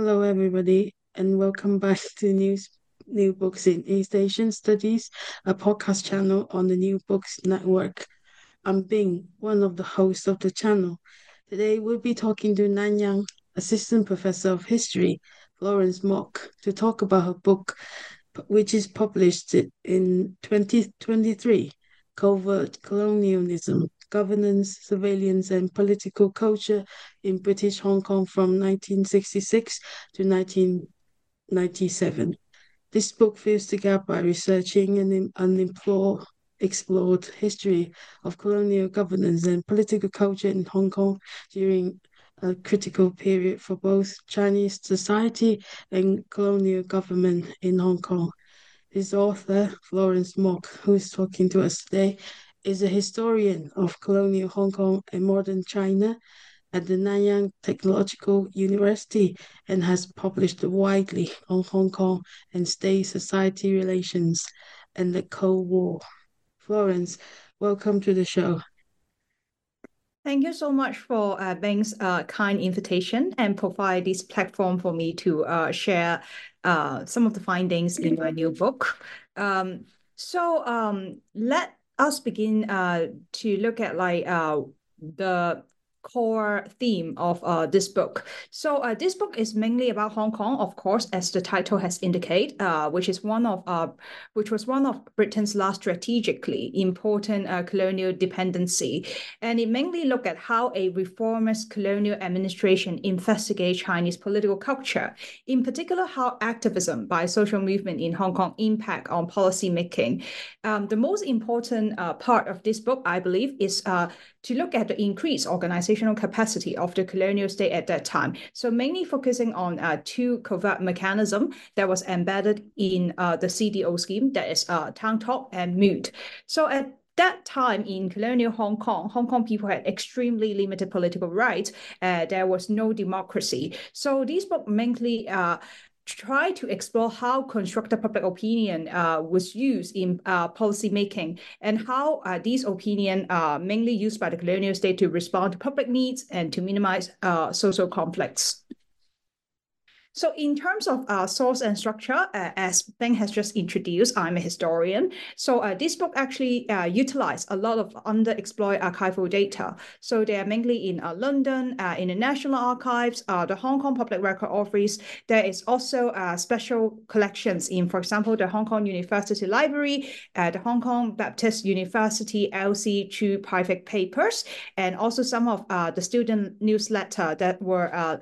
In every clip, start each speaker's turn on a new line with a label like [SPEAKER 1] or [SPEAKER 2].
[SPEAKER 1] Hello, everybody, and welcome back to News New Books in East Asian Studies, a podcast channel on the New Books Network. I'm Bing, one of the hosts of the channel. Today, we'll be talking to Nanyang Assistant Professor of History, Florence Mok, to talk about her book, which is published in 2023, Covert Colonialism governance, surveillance, and political culture in British Hong Kong from 1966 to 1997. This book fills the gap by researching an unexplored explored history of colonial governance and political culture in Hong Kong during a critical period for both Chinese society and colonial government in Hong Kong. His author, Florence Mok, who is talking to us today, is a historian of colonial Hong Kong and modern China at the Nanyang Technological University and has published widely on Hong Kong and state society relations and the Cold War. Florence, welcome to the show.
[SPEAKER 2] Thank you so much for uh, Bing's uh, kind invitation and provide this platform for me to uh, share uh, some of the findings in my new book. Um, so um, let us begin uh, to look at like uh, the core theme of uh, this book. So uh, this book is mainly about Hong Kong, of course, as the title has indicated, uh, which is one of uh, which was one of Britain's last strategically important uh, colonial dependency, and it mainly looked at how a reformist colonial administration investigates Chinese political culture, in particular how activism by social movement in Hong Kong impact on policy making. Um, the most important uh, part of this book, I believe, is uh, to look at the increased organizational capacity of the colonial state at that time. So mainly focusing on uh, two covert mechanism that was embedded in uh, the CDO scheme, that is uh, Town Talk and MOOD. So at that time in colonial Hong Kong, Hong Kong people had extremely limited political rights. Uh, there was no democracy. So this book mainly uh, try to explore how constructed public opinion uh, was used in uh, policy making and how uh, these opinion are mainly used by the colonial state to respond to public needs and to minimize uh, social conflicts. So in terms of uh, source and structure, uh, as Bing has just introduced, I'm a historian. So uh, this book actually uh, utilized a lot of underexplored archival data. So they are mainly in uh, London, uh, in the National Archives, uh, the Hong Kong Public Record Office. There is also special collections in, for example, the Hong Kong University Library, the Hong Kong Baptist University Elsie Tu private papers, and also some of the student newsletter that were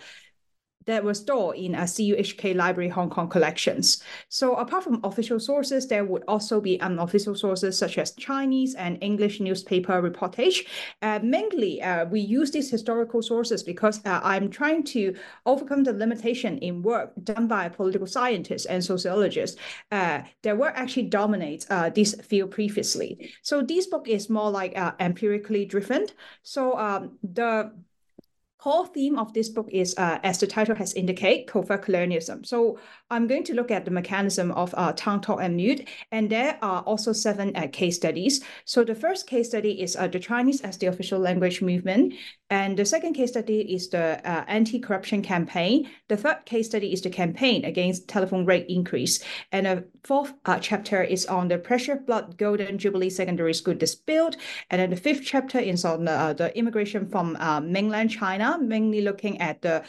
[SPEAKER 2] that were stored in a CUHK Library Hong Kong collections. So apart from official sources, there would also be unofficial sources such as Chinese and English newspaper reportage. Uh, mainly, uh, we use these historical sources because uh, I'm trying to overcome the limitation in work done by political scientists and sociologists uh, that were actually dominate uh, this field previously. So this book is more like uh, empirically driven. So um, the core theme of this book is, uh, as the title has indicated, covert colonialism. So I'm going to look at the mechanism of uh, Town Talk and MOOD, and there are also seven uh, case studies. So the first case study is uh, the Chinese as the official language movement, and the second case study is the uh, anti-corruption campaign. The third case study is the campaign against telephone rate increase, and the fourth uh, chapter is on the Precious Blood Golden Jubilee Secondary School dispute. And then the fifth chapter is on the, uh, the immigration from uh, mainland China, mainly looking at the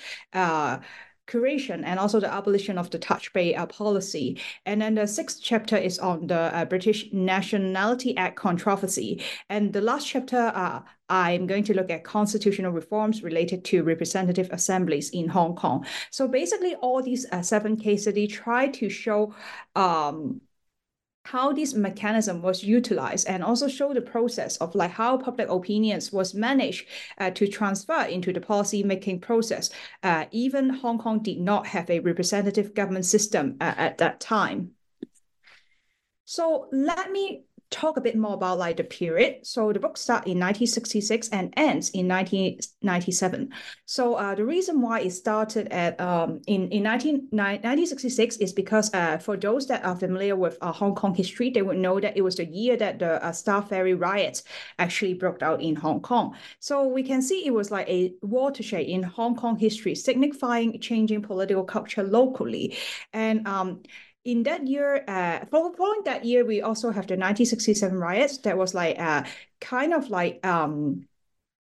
[SPEAKER 2] creation and also the abolition of the touch base uh, policy. And then the sixth chapter is on the uh, British Nationality Act controversy. And the last chapter, uh, I'm going to look at constitutional reforms related to representative assemblies in Hong Kong. So basically, all these uh, seven case studies try to show um, how this mechanism was utilized and also show the process of like how public opinions was managed uh, to transfer into the policy making process. Uh, even Hong Kong did not have a representative government system uh, at that time. So let me talk a bit more about like the period. So the book starts in 1966 and ends in 1997. So uh, the reason why it started at um, in, in 19, 1966 is because uh, for those that are familiar with uh, Hong Kong history, they would know that it was the year that the uh, Star Ferry riots actually broke out in Hong Kong. So we can see it was like a watershed in Hong Kong history, signifying changing political culture locally. And um, in that year, uh, following that year, we also have the 1967 riots. That was like uh, kind of like um,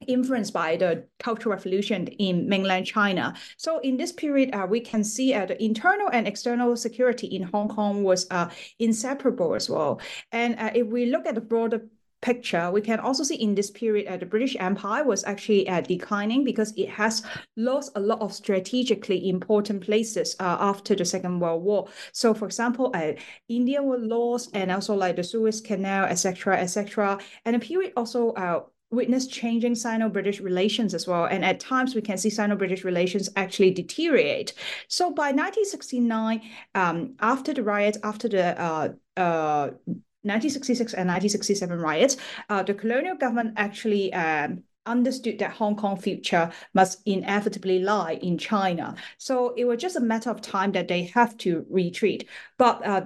[SPEAKER 2] influenced by the Cultural Revolution in mainland China. So in this period, uh, we can see uh, the internal and external security in Hong Kong was uh, inseparable as well. And uh, if we look at the broader picture, we can also see in this period uh, the British Empire was actually uh, declining because it has lost a lot of strategically important places uh, after the Second World War. So, for example, uh, India was lost, and also like the Suez Canal, etc., etc. And the period also uh, witnessed changing Sino-British relations as well. And at times we can see Sino-British relations actually deteriorate. So by 1969, um, after the riots, after the uh, uh, 1966 and 1967 riots, uh, the colonial government actually um, understood that Hong Kong future must inevitably lie in China. So it was just a matter of time that they have to retreat. But uh,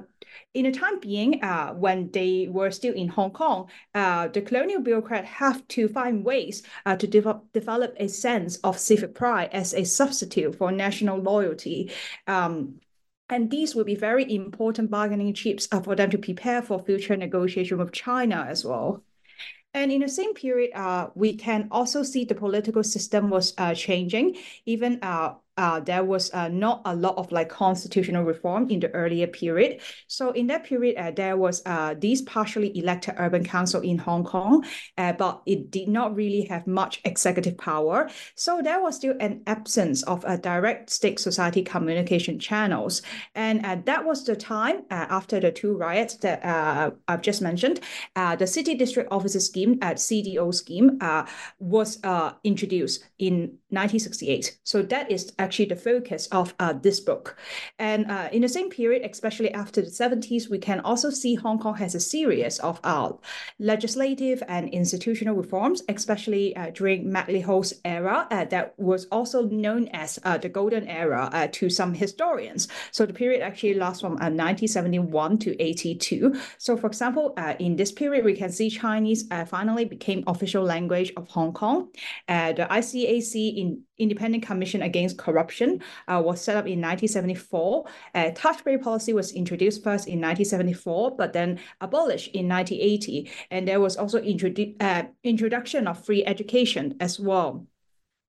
[SPEAKER 2] in the time being, uh, when they were still in Hong Kong, uh, the colonial bureaucrat have to find ways uh, to de develop a sense of civic pride as a substitute for national loyalty. Um, and these will be very important bargaining chips uh, for them to prepare for future negotiation with China as well. And in the same period, uh, we can also see the political system was uh, changing. Even uh, uh, there was uh, not a lot of like constitutional reform in the earlier period. So in that period, uh, there was uh, this partially elected urban council in Hong Kong, uh, but it did not really have much executive power. So there was still an absence of a direct state society communication channels. And uh, that was the time after the two riots that I've just mentioned, the city district officer scheme, uh, CDO scheme, was introduced in 1968. So that is actually the focus of uh, this book. And uh, in the same period, especially after the 70s, we can also see Hong Kong has a series of uh, legislative and institutional reforms, especially uh, during MacLehose's era, uh, that was also known as uh, the golden era to some historians. So the period actually lasts from 1971 to 82. So for example, in this period, we can see Chinese finally became official language of Hong Kong. the ICAC in Independent Commission Against Corruption uh, was set up in 1974. Uh, touch base policy was introduced first in 1974, but then abolished in 1980. And there was also introdu uh, introduction of free education as well.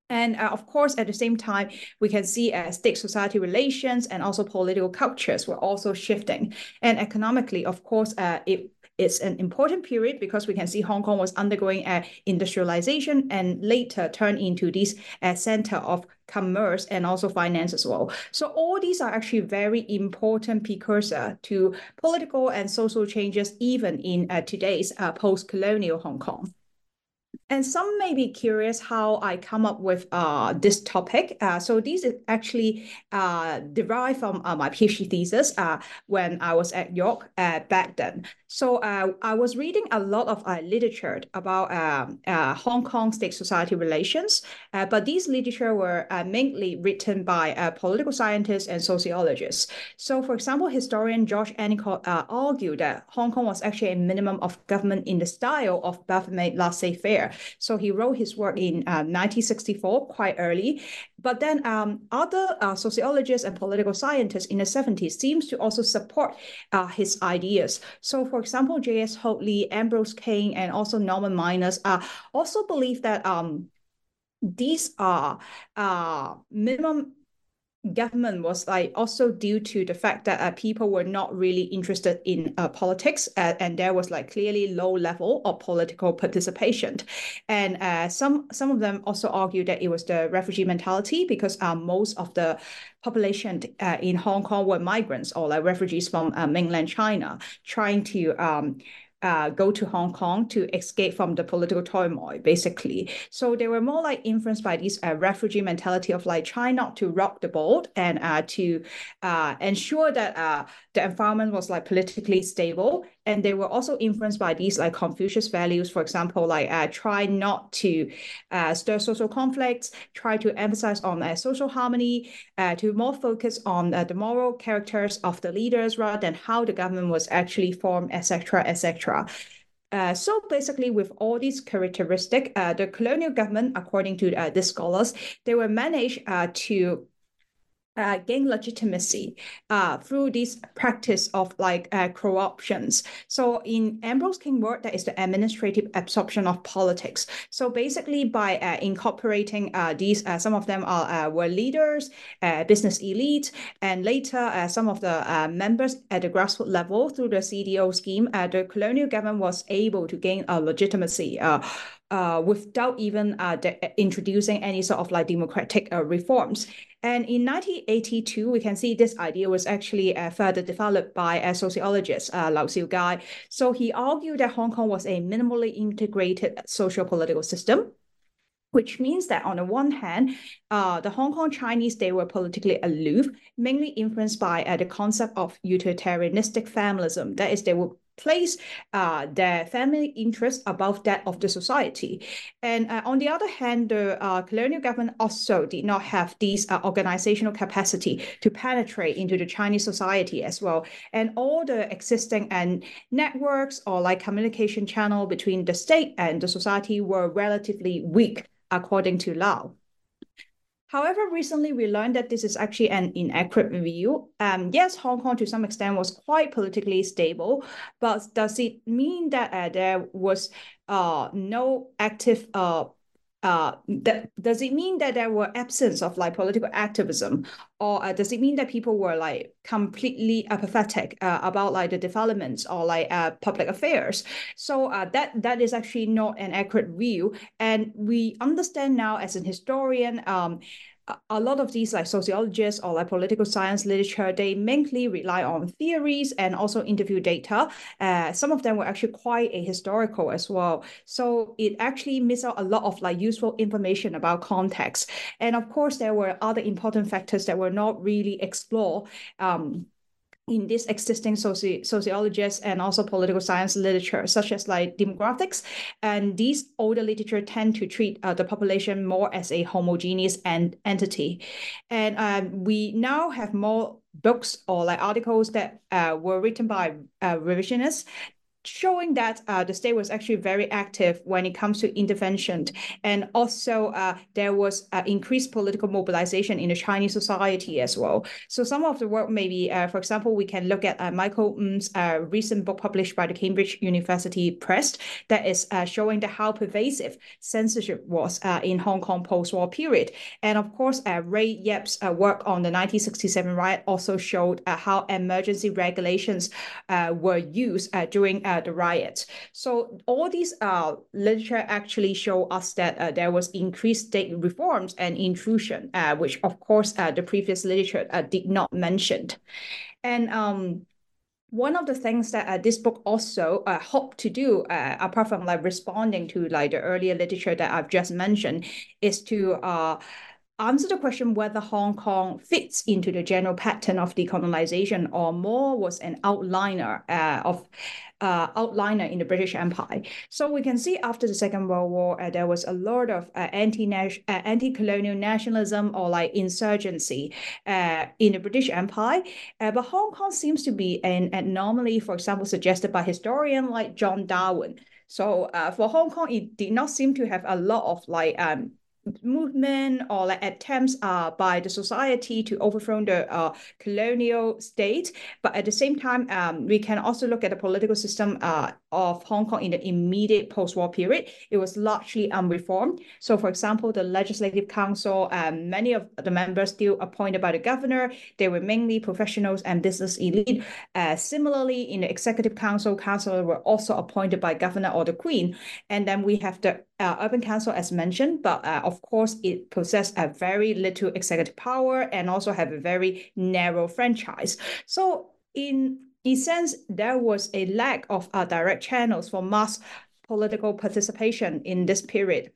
[SPEAKER 2] And uh, of course, at the same time, we can see uh, state-society relations and also political cultures were also shifting. And economically, of course, uh, it it's an important period because we can see Hong Kong was undergoing uh, industrialization and later turned into this uh, center of commerce and also finance as well. So all these are actually very important precursor to political and social changes even in uh, today's uh, post-colonial Hong Kong. And some may be curious how I come up with uh, this topic. Uh, so these is actually uh, derived from uh, my PhD thesis uh, when I was at York uh, back then. So I was reading a lot of literature about um, Hong Kong state society relations, but these literature were mainly written by political scientists and sociologists. So for example, historian George Endacott argued that Hong Kong was actually a minimum of government in the style of Baphomet laissez-faire. So he wrote his work in uh, 1964, quite early. But then um, other uh, sociologists and political scientists in the 70s seems to also support uh, his ideas. So for example, J.S. Hoadley, Ambrose King, and also Norman Miners uh, also believe that um, these are uh, minimum government was like also due to the fact that uh, people were not really interested in uh, politics uh, and there was like clearly low level of political participation. And uh, some some of them also argued that it was the refugee mentality because uh, most of the population uh, in Hong Kong were migrants or like refugees from mainland China trying to um, uh, go to Hong Kong to escape from the political turmoil, basically. So they were more like influenced by this uh, refugee mentality of like trying not to rock the boat and uh, to uh, ensure that uh, the environment was like politically stable and they were also influenced by these like Confucius values, for example, like uh, try not to uh, stir social conflicts, try to emphasize on uh, social harmony, uh, to more focus on uh, the moral characters of the leaders rather than how the government was actually formed, etc., etc. Uh, so basically, with all these characteristics, uh, the colonial government, according to uh, the scholars, they were managed uh, to uh, gain legitimacy uh, through this practice of like uh, corruptions. So in Ambrose King word, that is the administrative absorption of politics. So basically, by uh, incorporating uh, these, uh, some of them are were leaders, business elite, and later some of the members at the grassroots level through the CDO scheme, the colonial government was able to gain a legitimacy uh, without even uh, introducing any sort of like democratic uh, reforms. And in 1982, we can see this idea was actually uh, further developed by a sociologist, uh, Lau Siu Kai. So he argued that Hong Kong was a minimally integrated social political system which means that on the one hand, uh, the Hong Kong Chinese, they were politically aloof, mainly influenced by uh, the concept of utilitarianistic familism. That is, they would place uh, their family interest above that of the society. And uh, on the other hand, the uh, colonial government also did not have this uh, organizational capacity to penetrate into the Chinese society as well. And all the existing and networks or like communication channel between the state and the society were relatively weak, according to Lau. However, recently we learned that this is actually an inaccurate view. Um, yes, Hong Kong to some extent was quite politically stable, but does it mean that uh, there was uh, no active uh, uh, that does it mean that there were absence of like political activism? Or uh, does it mean that people were like completely apathetic uh, about like the developments or like uh, public affairs? So uh, that that is actually not an accurate view. And we understand now as an historian um, a lot of these like sociologists or like political science literature, they mainly rely on theories and also interview data. Uh, some of them were actually quite ahistorical as well. So it actually missed out a lot of like useful information about context. And of course, there were other important factors that were not really explored. Um, in this existing soci sociologists and also political science literature, such as like demographics. And these older literature tend to treat uh, the population more as a homogeneous and entity. And um, we now have more books or like articles that uh, were written by uh, revisionists showing that uh, the state was actually very active when it comes to intervention. And also uh, there was uh, increased political mobilization in the Chinese society as well. So some of the work maybe, uh, for example, we can look at uh, Michael Ng's uh, recent book published by the Cambridge University Press that is showing that how pervasive censorship was in Hong Kong post-war period. And of course, Ray Yep's work on the 1967 riot also showed how emergency regulations were used during uh, the riots. So all these uh, literature actually show us that uh, there was increased state reforms and intrusion, uh, which of course uh, the previous literature uh, did not mention. And um, one of the things that uh, this book also uh, hope to do, uh, apart from like responding to like the earlier literature that I've just mentioned, is to answer the question whether Hong Kong fits into the general pattern of decolonization or more was an outliner uh, of uh, outliner in the British Empire. So we can see after the Second World War, uh, there was a lot of uh, anti uh, anti-colonial nationalism or like insurgency uh, in the British Empire. But Hong Kong seems to be an anomaly, for example, suggested by historian like John Darwin. So for Hong Kong, it did not seem to have a lot of like um, movement or like attempts uh, by the society to overthrow the uh, colonial state. But at the same time, um, we can also look at the political system uh, of Hong Kong in the immediate post-war period. It was largely unreformed. So, for example, the Legislative Council, um, many of the members still appointed by the governor. They were mainly professionals and business elite. Uh, similarly, in the Executive Council, councillors were also appointed by governor or the queen. And then we have the uh, Urban Council, as mentioned, but uh, of course, it possesses a very little executive power and also have a very narrow franchise. So in in sense, there was a lack of uh, direct channels for mass political participation in this period.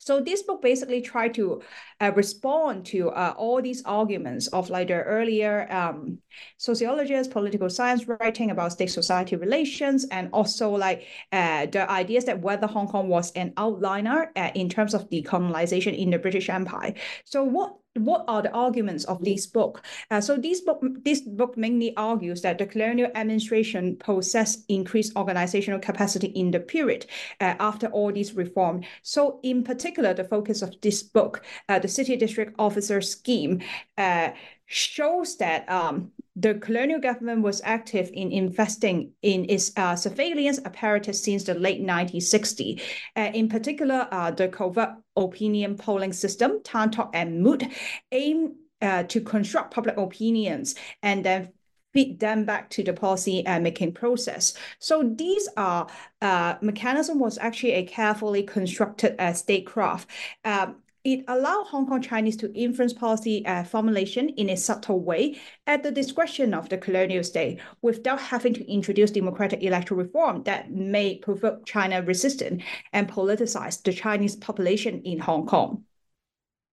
[SPEAKER 2] So this book basically tried to uh, respond to uh, all these arguments of like the earlier um, sociologists, political science writing about state-society relations, and also like uh, the ideas that whether Hong Kong was an outliner uh, in terms of decolonization in the British Empire. So what what are the arguments of this book? Uh, so this book, this book mainly argues that the colonial administration possessed increased organizational capacity in the period uh, after all these reforms. So in particular, the focus of this book, uh, the City District Officer Scheme, uh, shows that um, the colonial government was active in investing in its uh, surveillance apparatus since the late 1960s. Uh, in particular, uh, the covert opinion polling system, Town Talk and Mood, aimed uh, to construct public opinions and then feed them back to the policy making process. So these are uh, mechanism was actually a carefully constructed uh, statecraft. Uh, it allowed Hong Kong Chinese to influence policy uh, formulation in a subtle way at the discretion of the colonial state without having to introduce democratic electoral reform that may provoke China resistant and politicize the Chinese population in Hong Kong.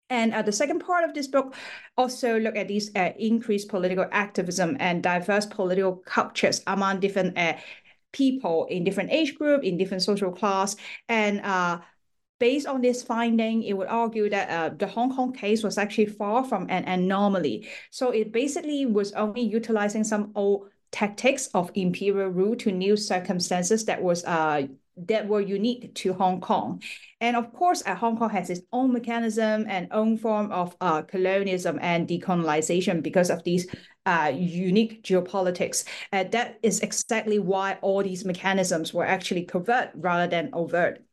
[SPEAKER 2] And uh, the second part of this book also look at these uh, increased political activism and diverse political cultures among different uh, people in different age group, in different social class, and uh, based on this finding, it would argue that uh, the Hong Kong case was actually far from an anomaly. So it basically was only utilizing some old tactics of imperial rule to new circumstances that was uh, that were unique to Hong Kong. And of course, uh, Hong Kong has its own mechanism and own form of uh, colonialism and decolonization because of these uh, unique geopolitics. And that is exactly why all these mechanisms were actually covert rather than overt.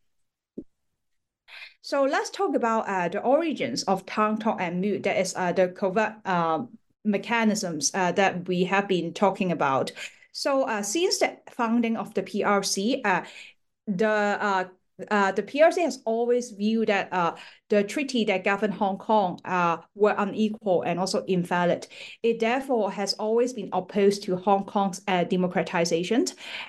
[SPEAKER 2] So let's talk about uh, the origins of Town Talk and Mood. That is uh, the covert uh, mechanisms uh, that we have been talking about. So uh, since the founding of the PRC, uh, the uh, the PRC has always viewed that uh, the treaty that governed Hong Kong uh, were unequal and also invalid. It therefore has always been opposed to Hong Kong's uh, democratization.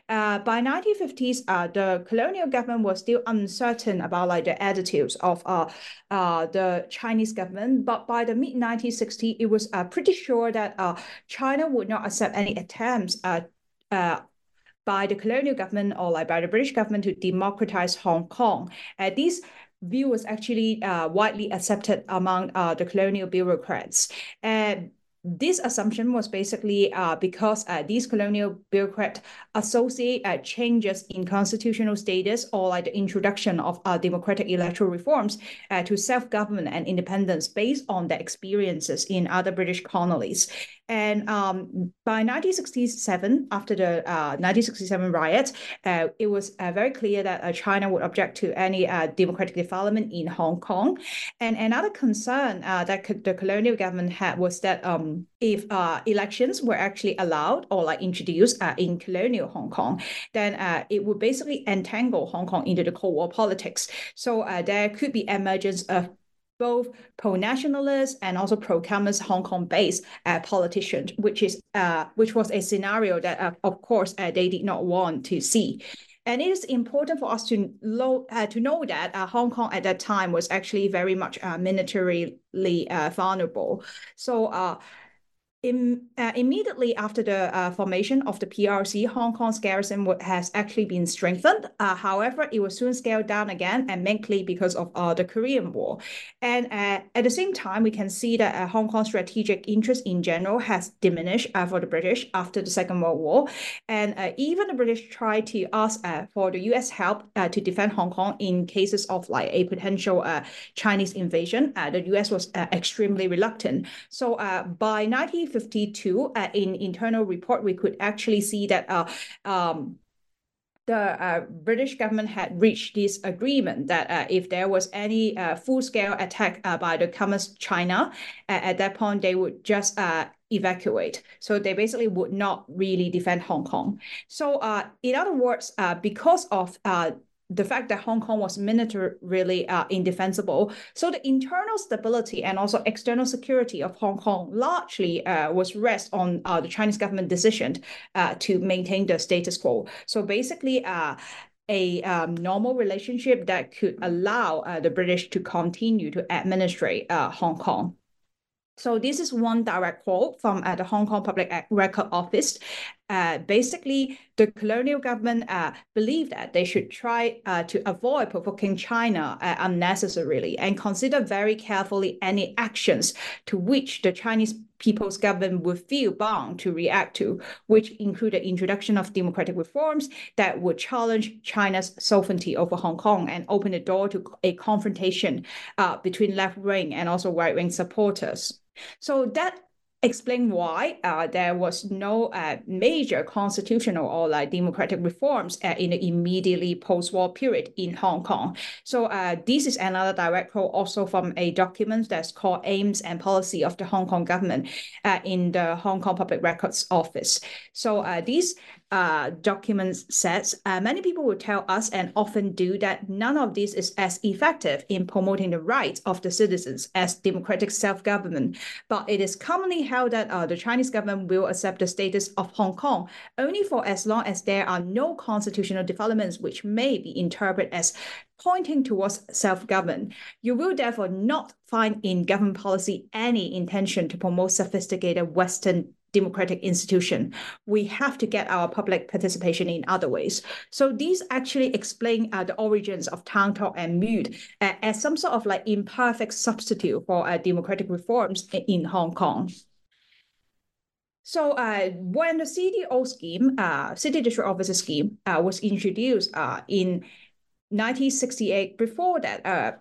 [SPEAKER 2] Uh, by 1950s, uh, the colonial government was still uncertain about like the attitudes of the Chinese government. But by the mid 1960s, it was pretty sure that China would not accept any attempts uh, by the colonial government or like by the British government to democratize Hong Kong. Uh, this view was actually uh, widely accepted among uh, the colonial bureaucrats. And this assumption was basically uh, because uh, these colonial bureaucrats associate uh, changes in constitutional status or like the introduction of uh, democratic electoral reforms uh, to self-government and independence based on their experiences in other British colonies. And um, by 1967, after the 1967 uh, riots, it was very clear that China would object to any democratic development in Hong Kong. And another concern that the colonial government had was that um, if uh, elections were actually allowed or like introduced uh, in colonial Hong Kong, then uh, it would basically entangle Hong Kong into the Cold War politics. So uh, there could be emergence of both pro-nationalist and also pro-communist Hong Kong-based uh, politicians, which is uh, which was a scenario that, uh, of course, uh, they did not want to see. And it is important for us to, lo- uh, to know that uh, Hong Kong at that time was actually very much militarily vulnerable. So uh, immediately after the uh, formation of the PRC, Hong Kong's garrison has actually been strengthened. Uh, however, it was soon scaled down again, and mainly because of uh, the Korean War. And uh, at the same time, we can see that uh, Hong Kong's strategic interest in general has diminished for the British after the Second World War. And even the British tried to ask for the U.S. help to defend Hong Kong in cases of like a potential Chinese invasion. the U.S. was extremely reluctant. So by 19 1952, uh, in internal report, we could actually see that uh, um, the uh, British government had reached this agreement that uh, if there was any uh, full-scale attack uh, by the Communist China, at that point they would just uh, evacuate. So they basically would not really defend Hong Kong. So uh, in other words, because of the fact that Hong Kong was militarily uh, indefensible. So the internal stability and also external security of Hong Kong largely uh, was rest on uh, the Chinese government decision uh, to maintain the status quo. So basically, uh, a um, normal relationship that could allow uh, the British to continue to administrate Hong Kong. So this is one direct quote from uh, the Hong Kong Public Record Office. Uh, basically, the colonial government uh, believed that they should try uh, to avoid provoking China uh, unnecessarily and consider very carefully any actions to which the Chinese People's government would feel bound to react to, which include the introduction of democratic reforms that would challenge China's sovereignty over Hong Kong and open the door to a confrontation uh, between left wing and also right wing supporters. So that explain why uh, there was no uh, major constitutional or like democratic reforms uh, in the immediately post-war period in Hong Kong. So uh, this is another direct quote also from a document that's called Aims and Policy of the Hong Kong Government uh, in the Hong Kong Public Records Office. So uh, these uh, documents says, uh, many people will tell us and often do that none of this is as effective in promoting the rights of the citizens as democratic self-government. But it is commonly held that uh, the Chinese government will accept the status of Hong Kong only for as long as there are no constitutional developments which may be interpreted as pointing towards self-government. You will therefore not find in government policy any intention to promote sophisticated Western democratic institution. We have to get our public participation in other ways. So these actually explain uh, the origins of town talk and mood uh, as some sort of like imperfect substitute for uh, democratic reforms in Hong Kong. So uh, when the CDO scheme, uh, City District Officer scheme, uh, was introduced uh, in 1968, before that, uh,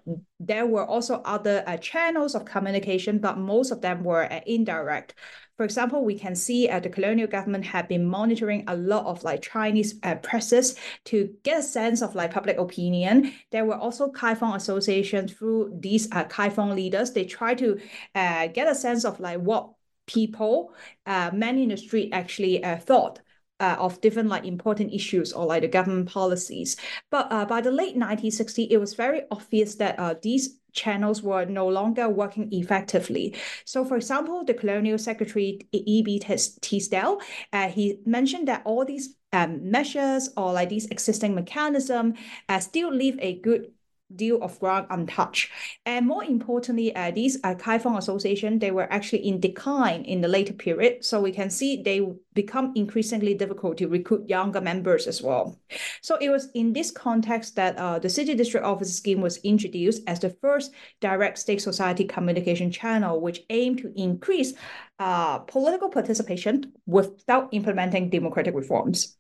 [SPEAKER 2] there were also other uh, channels of communication, but most of them were uh, indirect. For example, we can see uh, the colonial government had been monitoring a lot of like Chinese uh, presses to get a sense of like public opinion. There were also Kaifong associations through these uh, Kaifong leaders. They try to uh, get a sense of like what people, uh, many in the street actually uh, thought uh, of different like important issues or like the government policies. But uh, by the late 1960s, it was very obvious that uh, these channels were no longer working effectively. So for example, the Colonial Secretary E.B. Teesdale, uh, he mentioned that all these um, measures or like these existing mechanism uh, still leave a good deal of ground untouched. And more importantly, uh, these uh, Kaifong Association, they were actually in decline in the later period. So we can see they become increasingly difficult to recruit younger members as well. So it was in this context that uh, the City District Office scheme was introduced as the first direct state society communication channel, which aimed to increase uh, political participation without implementing democratic reforms.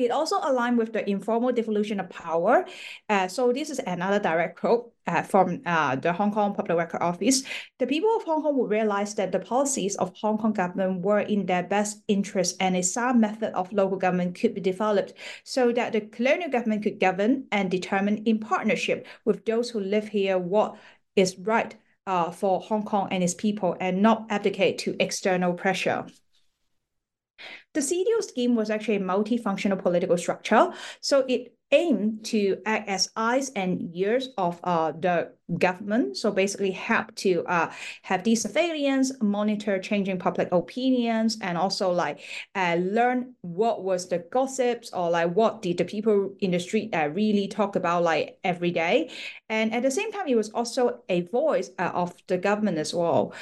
[SPEAKER 2] It also aligned with the informal devolution of power. Uh, so this is another direct quote uh, from uh, the Hong Kong Public Record Office. The people of Hong Kong would realize that the policies of Hong Kong government were in their best interest and a sound method of local government could be developed so that the colonial government could govern and determine in partnership with those who live here what is right uh, for Hong Kong and its people and not abdicate to external pressure. The CDO scheme was actually a multifunctional political structure. So it aimed to act as eyes and ears of uh, the government. So basically help to uh, have these surveillance, monitor changing public opinions, and also like uh, learn what was the gossips or like what did the people in the street uh, really talk about like every day. And at the same time, it was also a voice uh, of the government as well.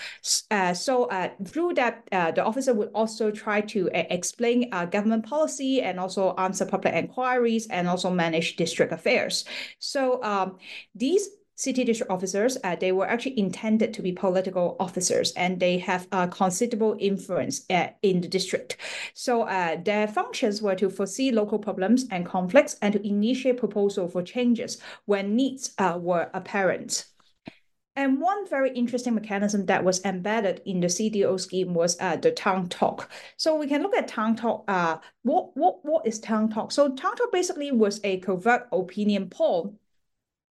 [SPEAKER 2] Uh, so uh, through that, the officer would also try to explain government policy and also answer public inquiries and also manage district affairs. So um, these city district officers, uh, they were actually intended to be political officers and they have a considerable influence uh, in the district. So uh, their functions were to foresee local problems and conflicts and to initiate proposal for changes when needs uh, were apparent. And one very interesting mechanism that was embedded in the CDO scheme was uh, the town talk. So we can look at town talk. Uh, what, what, what is town talk? So town talk basically was a covert opinion poll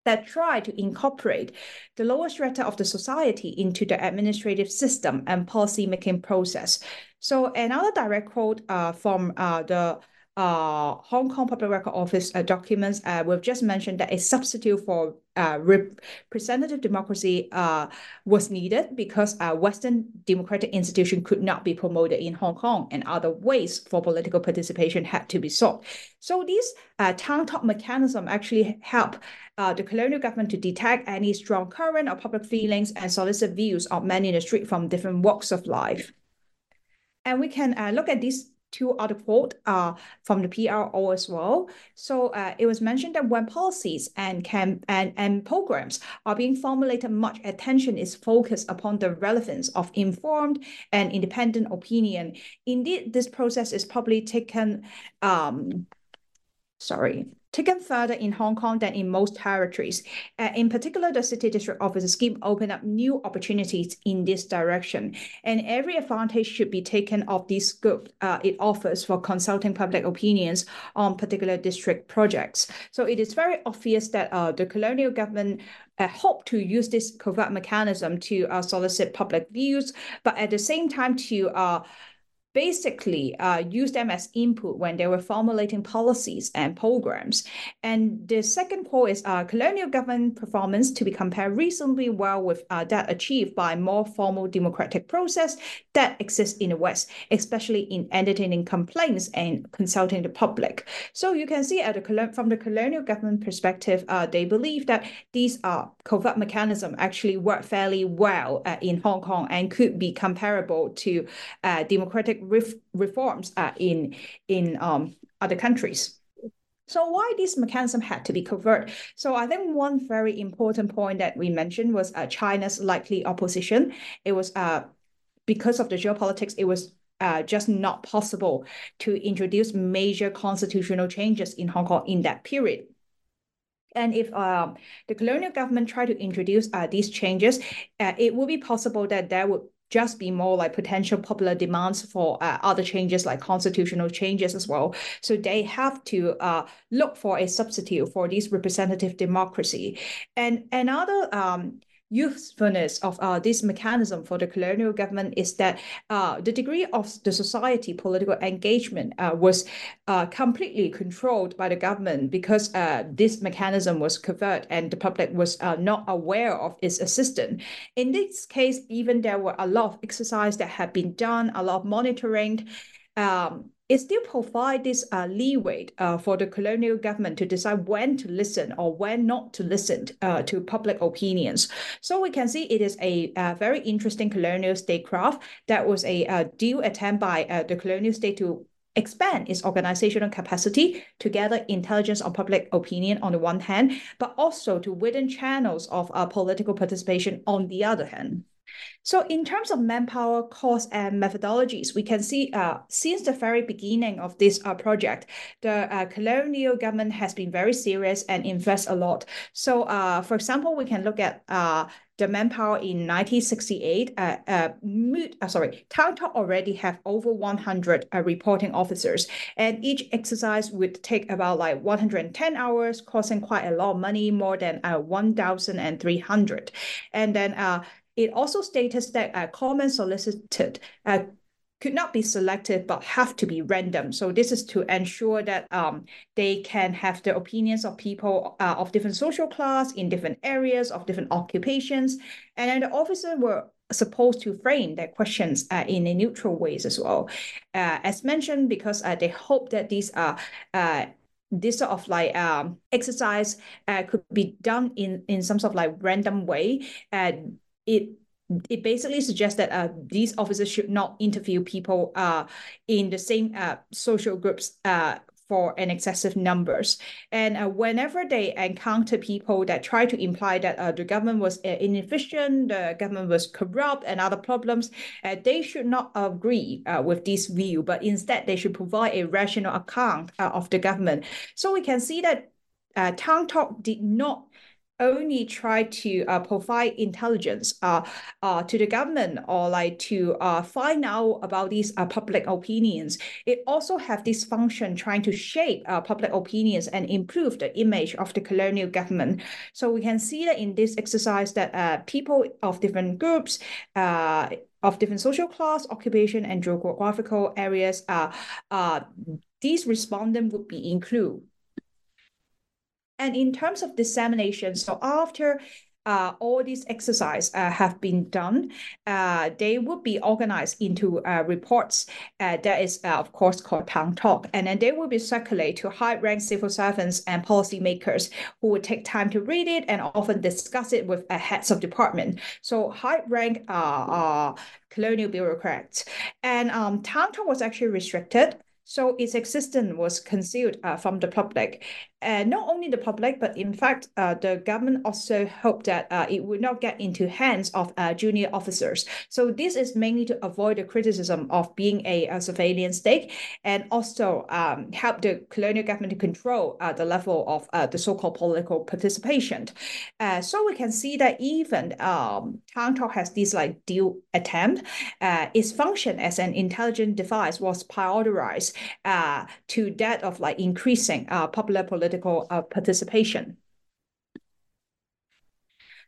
[SPEAKER 2] that try to incorporate the lower strata of the society into the administrative system and policy-making process. So another direct quote uh, from uh, the uh, Hong Kong Public Record Office uh, documents, uh, we've just mentioned that a substitute for uh, representative democracy uh, was needed because uh, Western democratic institution could not be promoted in Hong Kong and other ways for political participation had to be sought. So these town-talk mechanism actually help the colonial government to detect any strong current or public feelings and solicit views of many in the street from different walks of life. And we can look at these two other quote uh, from the PRO as well. So uh, it was mentioned that when policies and can and, and programs are being formulated, much attention is focused upon the relevance of informed and independent opinion. Indeed, this process is probably taken um, sorry, taken further in Hong Kong than in most territories. Uh, in particular, the City District Office scheme opened up new opportunities in this direction, and every advantage should be taken of this scope uh, it offers for consulting public opinions on particular district projects. So it is very obvious that uh, the colonial government uh, hope to use this covert mechanism to uh, solicit public views, but at the same time to uh, basically uh, use them as input when they were formulating policies and programs. And the second quote is uh, colonial government performance to be compared reasonably well with uh, that achieved by more formal democratic process that exists in the West, especially in entertaining complaints and consulting the public. So you can see at the from the colonial government perspective, uh, they believe that these uh, covert mechanisms actually work fairly well uh, in Hong Kong and could be comparable to democratic ref reforms uh, in in um, other countries. So why this mechanism had to be covered? So I think one very important point that we mentioned was uh, China's likely opposition. It was uh, because of the geopolitics, it was uh, just not possible to introduce major constitutional changes in Hong Kong in that period. And if uh, the colonial government tried to introduce uh, these changes, uh, it would be possible that there would just be more like potential popular demands for uh, other changes like constitutional changes as well. So they have to uh, look for a substitute for this representative democracy. And another um, usefulness of uh, this mechanism for the colonial government is that uh, the degree of the society political engagement uh, was uh, completely controlled by the government because uh, this mechanism was covert and the public was uh, not aware of its existence. In this case, even there were a lot of exercise that had been done, a lot of monitoring. Um, it still provides this uh, leeway uh, for the colonial government to decide when to listen or when not to listen uh, to public opinions. So we can see it is a, a very interesting colonial statecraft that was a, a due attempt by uh, the colonial state to expand its organizational capacity to gather intelligence on public opinion on the one hand, but also to widen channels of uh, political participation on the other hand. So in terms of manpower, cost, and methodologies, we can see uh, since the very beginning of this uh, project, the uh, colonial government has been very serious and invest a lot. So uh, for example, we can look at uh, the manpower in 1968, uh, uh, uh, sorry, Town Talk already have over 100 uh, reporting officers, and each exercise would take about like 110 hours, costing quite a lot of money, more than uh, 1,300. And then uh, it also stated that uh, comments solicited uh, could not be selected but have to be random. So this is to ensure that um, they can have the opinions of people uh, of different social class in different areas of different occupations. And then the officers were supposed to frame their questions uh, in a neutral ways as well. Uh, as mentioned, because uh, they hope that these are uh, this sort of like um, exercise uh, could be done in in some sort of like random way and it it basically suggests that uh, these officers should not interview people uh, in the same uh, social groups uh, for an excessive numbers. And uh, whenever they encounter people that try to imply that uh, the government was uh, inefficient, the government was corrupt, and other problems, uh, they should not agree uh, with this view, but instead they should provide a rational account uh, of the government. So we can see that Town Talk did not only try to uh, provide intelligence uh, uh, to the government or like to uh, find out about these uh, public opinions. It also have this function trying to shape uh, public opinions and improve the image of the colonial government. So we can see that in this exercise that uh, people of different groups uh, of different social class, occupation, and geographical areas, uh, uh, these respondents would be included and in terms of dissemination, so after uh, all these exercises uh, have been done, uh, they will be organized into uh, reports uh, that is, uh, of course, called Town Talk. And then they will be circulated to high-ranked civil servants and policymakers who will take time to read it and often discuss it with heads of department. So high-ranked colonial bureaucrats. And um, Town Talk was actually restricted so its existence was concealed uh, from the public. And not only the public, but in fact, uh, the government also hoped that uh, it would not get into hands of uh, junior officers. So this is mainly to avoid the criticism of being a, a surveillance state and also um, help the colonial government to control uh, the level of uh, the so-called political participation. so we can see that even um, Town has this like dual attempt. its function as an intelligent device was prioritized uh, to that of like increasing uh, popular political uh, participation.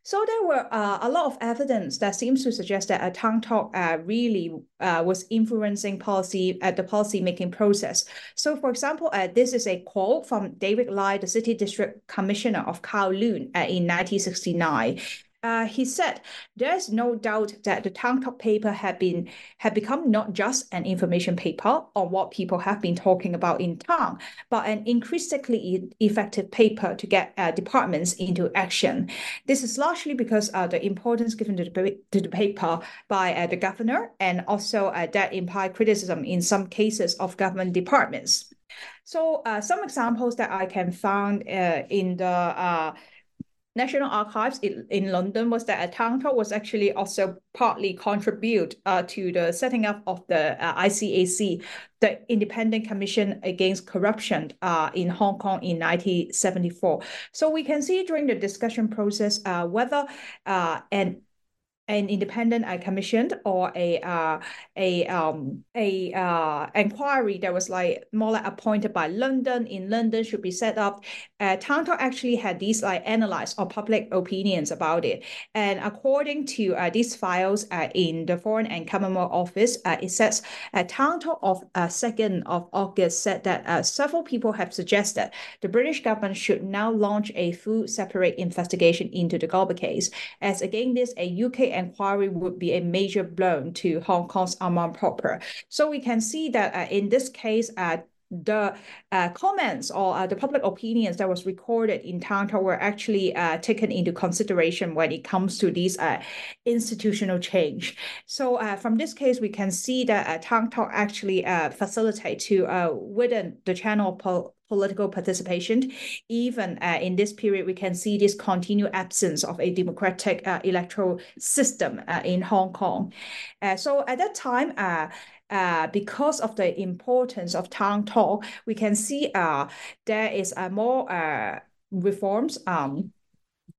[SPEAKER 2] So there were uh, a lot of evidence that seems to suggest that a Town Talk uh, really uh, was influencing policy at the policy making process. So, for example, uh, this is a quote from David Lai, the City District Commissioner of Kowloon uh, in 1969. Uh, he said, "There's no doubt that the Town Talk paper had been had become not just an information paper on what people have been talking about in town, but an increasingly effective paper to get uh, departments into action. This is largely because uh, the importance given to the, to the paper by uh, the governor, and also uh, that implied criticism in some cases of government departments." So, uh, some examples that I can find in the National Archives in, in London was that a town talk was actually also partly contribute uh, to the setting up of the uh, ICAC, the Independent Commission Against Corruption uh, in Hong Kong in 1974. So we can see during the discussion process uh, whether uh, an an independent uh, commission or a uh, a um a uh inquiry that was like more like appointed by London in London should be set up. Uh, Town Talk actually had these like analyzed or public opinions about it, and according to uh, these files uh, in the Foreign and Commonwealth Office, uh, it says uh, Town Talk of uh, second of August said that uh, several people have suggested the British government should now launch a full separate investigation into the Godber case, as again this a UK inquiry would be a major blow to Hong Kong's amour propre. So we can see that uh, in this case, uh, the uh, comments or uh, the public opinions that was recorded in Talk were actually uh, taken into consideration when it comes to these uh, institutional change. So from this case, we can see that uh, Talk actually facilitate to within the channel political participation. Even uh, in this period, we can see this continued absence of a democratic uh, electoral system uh, in Hong Kong. Uh, so at that time, uh, uh, because of the importance of town talk, we can see there is a more reforms um,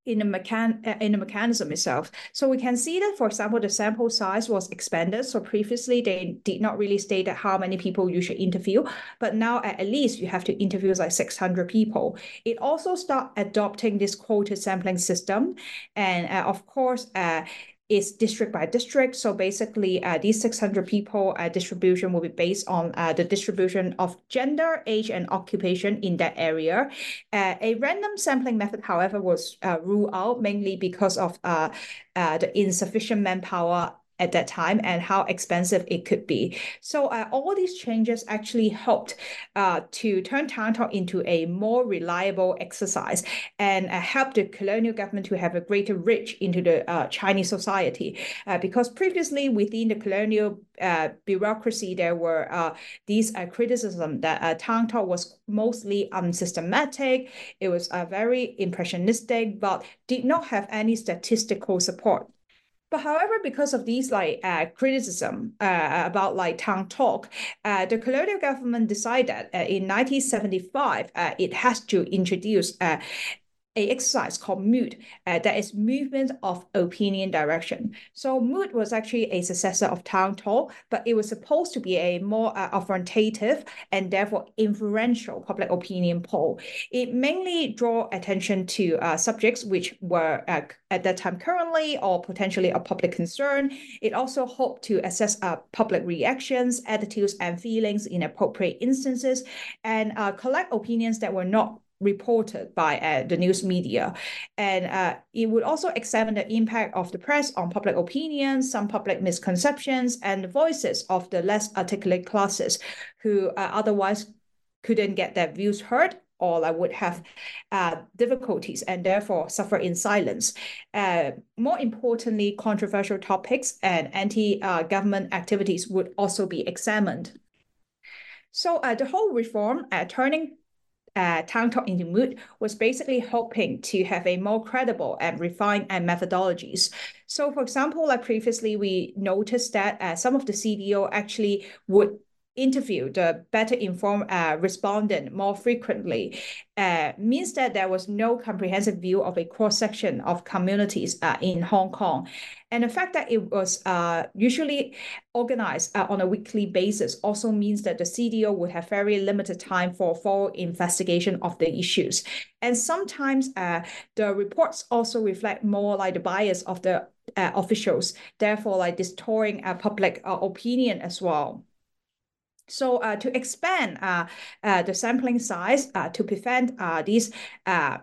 [SPEAKER 2] in the mechan uh, in the mechanism itself. So we can see that, for example, the sample size was expanded. So previously they did not really state how many people you should interview, but now at least you have to interview like 600 people. It also start adopting this quota sampling system. And uh, of course, uh, is district by district. So basically, uh, these 600 people uh, distribution will be based on uh, the distribution of gender, age, and occupation in that area. Uh, a random sampling method, however, was uh, ruled out mainly because of uh, the insufficient manpower at that time and how expensive it could be. So uh, all these changes actually helped uh, to turn Town Talk into a more reliable exercise and uh, help the colonial government to have a greater reach into the uh, Chinese society. Uh, because previously within the colonial uh, bureaucracy, there were these criticism that Town Talk was mostly unsystematic, it was very impressionistic, but did not have any statistical support. But however, because of these like uh, criticism uh, about like town talk, uh, the colonial government decided uh, in 1975 uh, it has to introduce uh, a exercise called mood uh, that is movement of opinion direction. So mood was actually a successor of town talk, but it was supposed to be a more uh, and therefore influential public opinion poll. It mainly draw attention to uh, subjects which were uh, at that time currently or potentially a public concern. It also hoped to assess uh, public reactions, attitudes, and feelings in appropriate instances and uh, collect opinions that were not reported by uh, the news media. And uh, it would also examine the impact of the press on public opinion, some public misconceptions, and the voices of the less articulate classes who uh, otherwise couldn't get their views heard or like would have uh, difficulties and therefore suffer in silence. Uh, more importantly, controversial topics and anti-government activities would also be examined. So uh, the whole reform, uh, turning uh, Town Talk into Mood was basically hoping to have a more credible and refined and methodologies. So, for example, like previously, we noticed that uh, some of the CDO actually would interview the better informed uh, respondent more frequently uh, means that there was no comprehensive view of a cross section of communities uh, in Hong Kong. And the fact that it was uh, usually organized uh, on a weekly basis also means that the CDO would have very limited time for full investigation of the issues. And sometimes uh, the reports also reflect more like the bias of the officials, therefore like distorting public opinion as well. So uh, to expand uh, uh, the sampling size uh, to prevent uh, these uh,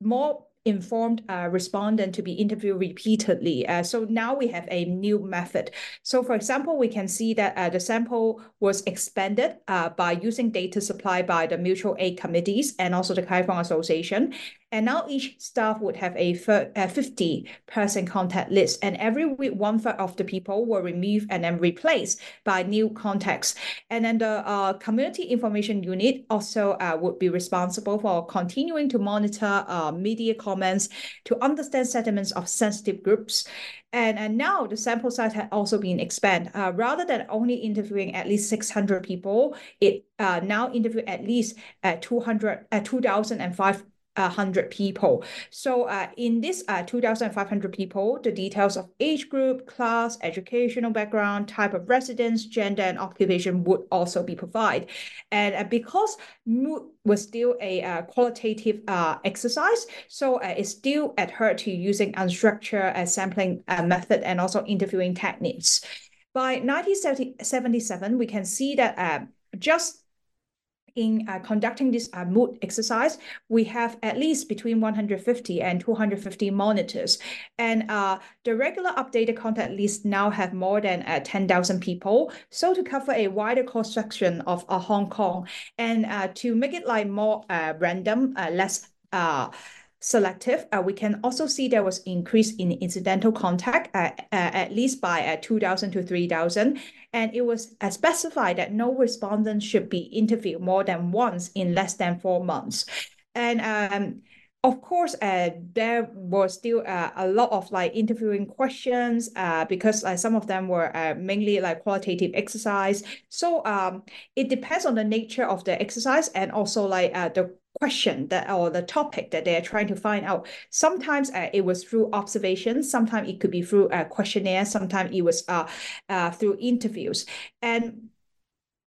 [SPEAKER 2] more informed respondent to be interviewed repeatedly. So now we have a new method. So for example, we can see that the sample was expanded by using data supplied by the mutual aid committees and also the Kaifong Association. And now each staff would have a 50 person contact list. And every week, one third of the people were removed and then replaced by new contacts. And then the uh, community information unit also uh, would be responsible for continuing to monitor uh, media comments to understand sentiments of sensitive groups. And, and now the sample size had also been expanded. Uh, rather than only interviewing at least 600 people, it uh, now interview at least uh, 200, uh, 2,005 100 people. So uh, in this uh, 2,500 people, the details of age group, class, educational background, type of residence, gender, and occupation would also be provided. And uh, because mood was still a uh, qualitative uh, exercise, so uh, it still adhered to using unstructured uh, sampling uh, method and also interviewing techniques. By 1977, we can see that uh, just in uh, conducting this uh, mood exercise, we have at least between 150 and 250 monitors. And uh, the regular updated contact list now have more than uh, 10,000 people. So to cover a wider cross section of uh, Hong Kong and uh, to make it like more random, less selective, uh, we can also see there was increase in incidental contact uh, uh, at least by uh, 2,000 to 3,000. And it was specified that no respondent should be interviewed more than once in less than four months. And um, of course, uh, there was still uh, a lot of like interviewing questions uh, because some of them were mainly like qualitative exercise. So um, it depends on the nature of the exercise and also like the question that or the topic that they're trying to find out. Sometimes uh, it was through observations, sometimes it could be through a questionnaire, sometimes it was uh, uh, through interviews. And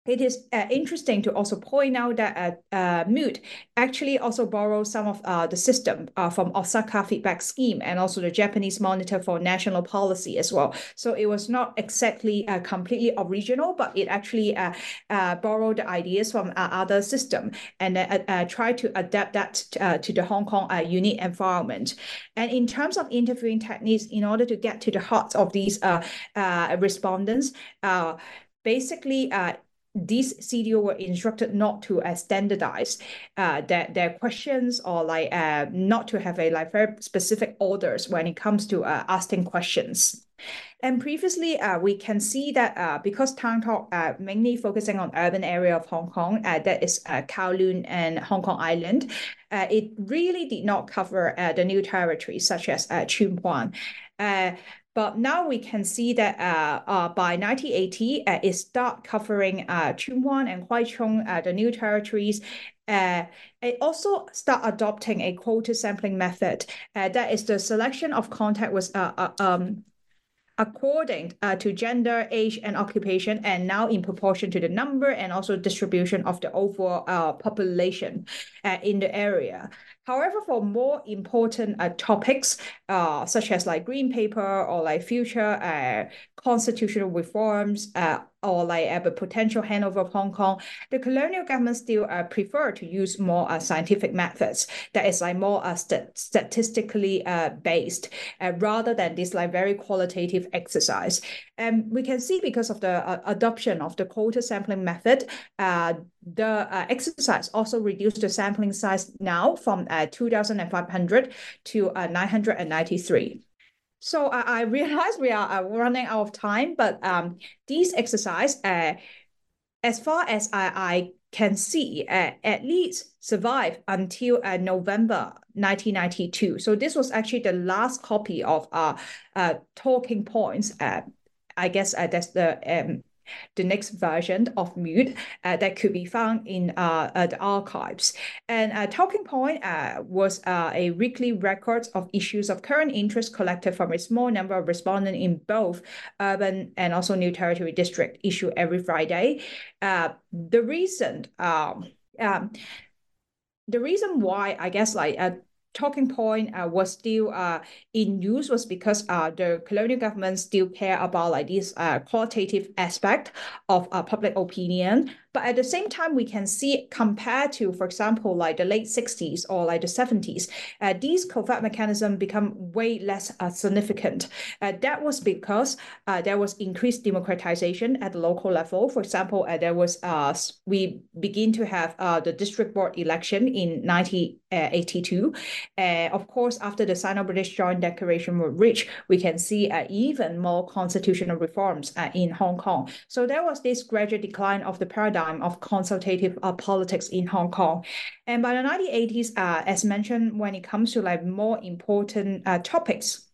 [SPEAKER 2] it is uh, interesting to also point out that uh, uh, Mood actually also borrows some of uh, the system uh, from Osaka feedback scheme and also the Japanese monitor for national policy as well. So it was not exactly uh, completely original, but it actually borrowed ideas from other system and uh, tried to adapt that to the Hong Kong unique environment. And in terms of interviewing techniques, in order to get to the heart of these respondents, basically these CDO were instructed not to uh, standardize uh, their, their questions or like uh, not to have a like very specific orders when it comes to uh, asking questions. And previously, uh, we can see that uh, because Town Talk uh, mainly focusing on urban area of Hong Kong, uh, that is uh, Kowloon and Hong Kong Island, uh, it really did not cover the new territories such as uh, Tsuen Wan. But now we can see that uh, uh, by 1980, uh, it start covering Tsuen and uh, the new territories. Uh, it also start adopting a quota sampling method. Uh, that is the selection of contact was uh, uh, um, according to gender, age, and occupation, and now in proportion to the number and also distribution of the overall population in the area. However, for more important uh, topics, uh, such as like green paper or like future uh, constitutional reforms, uh, or like a potential handover of Hong Kong, the colonial government still uh, prefer to use more uh, scientific methods that is like more uh, st statistically uh, based uh, rather than this like very qualitative exercise. And we can see because of the uh, adoption of the quota sampling method, uh, the uh, exercise also reduced the sampling size now from uh, 2,500 to uh, 993. So I, I realize we are uh, running out of time, but um, these exercise, uh, as far as I, I can see, uh, at least survive until uh, November 1992. So this was actually the last copy of our uh, talking points. Uh, I guess uh, that's the um, the next version of Mood uh, that could be found in uh, uh the archives. And uh, Talking Point uh, was uh, a weekly record of issues of current interest collected from a small number of respondents in both urban and also New Territory District issue every Friday. the reason um, um, the reason why I guess like talking point uh, was still uh, in use was because uh, the colonial government still care about like this uh, qualitative aspect of uh, public opinion but at the same time, we can see compared to, for example, like the late 60s or like the 70s, uh, these covert mechanisms become way less uh, significant. Uh, that was because uh, there was increased democratization at the local level. For example, uh, there was uh, we begin to have the district board election in 1982. of course, after the Sino-British Joint Declaration was reached, we can see even more constitutional reforms in Hong Kong. So there was this gradual decline of the paradigm paradigm of consultative uh, politics in Hong Kong. And by the 1980s, uh, as mentioned, when it comes to like more important uh, topics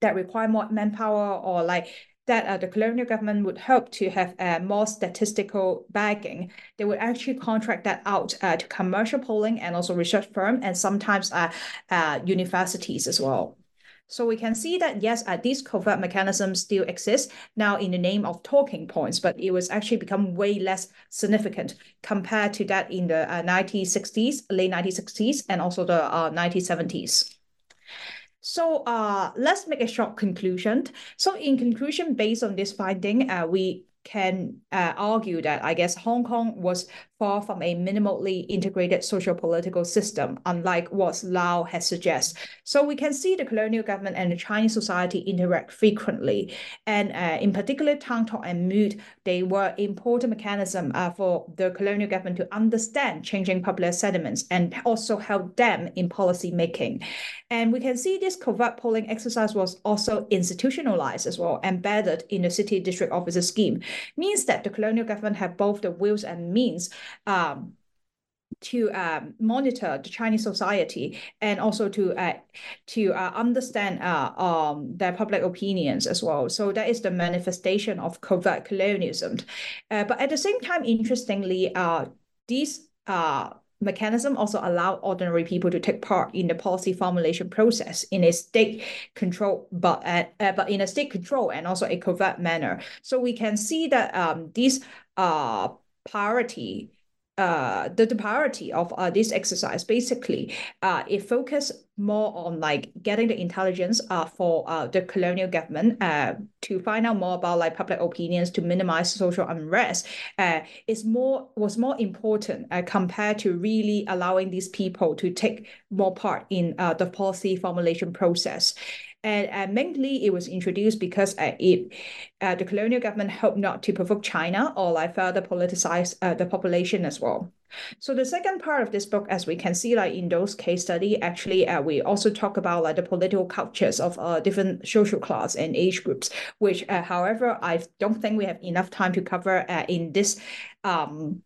[SPEAKER 2] that require more manpower or like that uh, the colonial government would hope to have uh, more statistical backing, they would actually contract that out uh, to commercial polling and also research firm and sometimes uh, uh, universities as well. So we can see that, yes, uh, these covert mechanisms still exist now in the name of talking points, but it was actually become way less significant compared to that in the uh, 1960s, late 1960s, and also the uh, 1970s. So uh, let's make a short conclusion. So in conclusion, based on this finding, uh, we can uh, argue that I guess Hong Kong was far from a minimally integrated social political system, unlike what Lau has suggested. So we can see the colonial government and the Chinese society interact frequently. And uh, in particular, Town Talk and Mood, they were important mechanism uh, for the colonial government to understand changing popular sentiments and also help them in policy making. And we can see this covert polling exercise was also institutionalized as well, embedded in the city district officer scheme, means that the colonial government have both the wills and means um, to um, monitor the Chinese society and also to uh, to uh, understand uh, um, their public opinions as well. So that is the manifestation of covert colonialism. Uh, but at the same time, interestingly, uh, these uh, mechanism also allow ordinary people to take part in the policy formulation process in a state control, but uh, uh, but in a state control and also a covert manner. So we can see that um, these uh, priority uh, the, the priority of uh, this exercise basically uh, it focused more on like getting the intelligence uh, for uh, the colonial government uh, to find out more about like public opinions to minimize social unrest. Uh, is more was more important uh, compared to really allowing these people to take more part in uh, the policy formulation process and uh, mainly it was introduced because uh, it uh, the colonial government hoped not to provoke China or like further politicize the population as well. So the second part of this book, as we can see, like in those case study, actually, uh, we also talk about like the political cultures of uh, different social class and age groups, which, uh, however, I don't think we have enough time to cover in this um,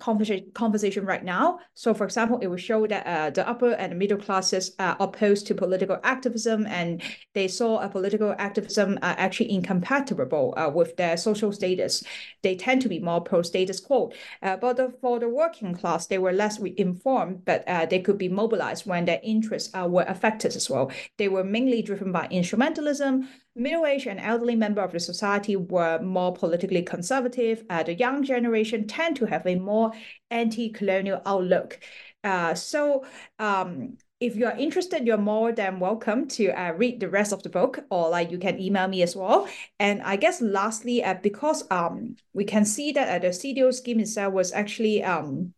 [SPEAKER 2] conversation conversation right now. So, for example, it will show that uh, the upper and middle classes are opposed to political activism, and they saw a political activism uh, actually incompatible uh, with their social status. They tend to be more pro status quo. Uh, but the, for the working class, they were less informed, but uh, they could be mobilized when their interests uh, were affected as well. They were mainly driven by instrumentalism, Middle-aged and elderly members of the society were more politically conservative. Uh, the young generation tend to have a more anti-colonial outlook. Uh, so um, if you're interested, you're more than welcome to uh, read the rest of the book, or like you can email me as well. And I guess lastly, uh, because um, we can see that uh, the CDO scheme itself was actually um,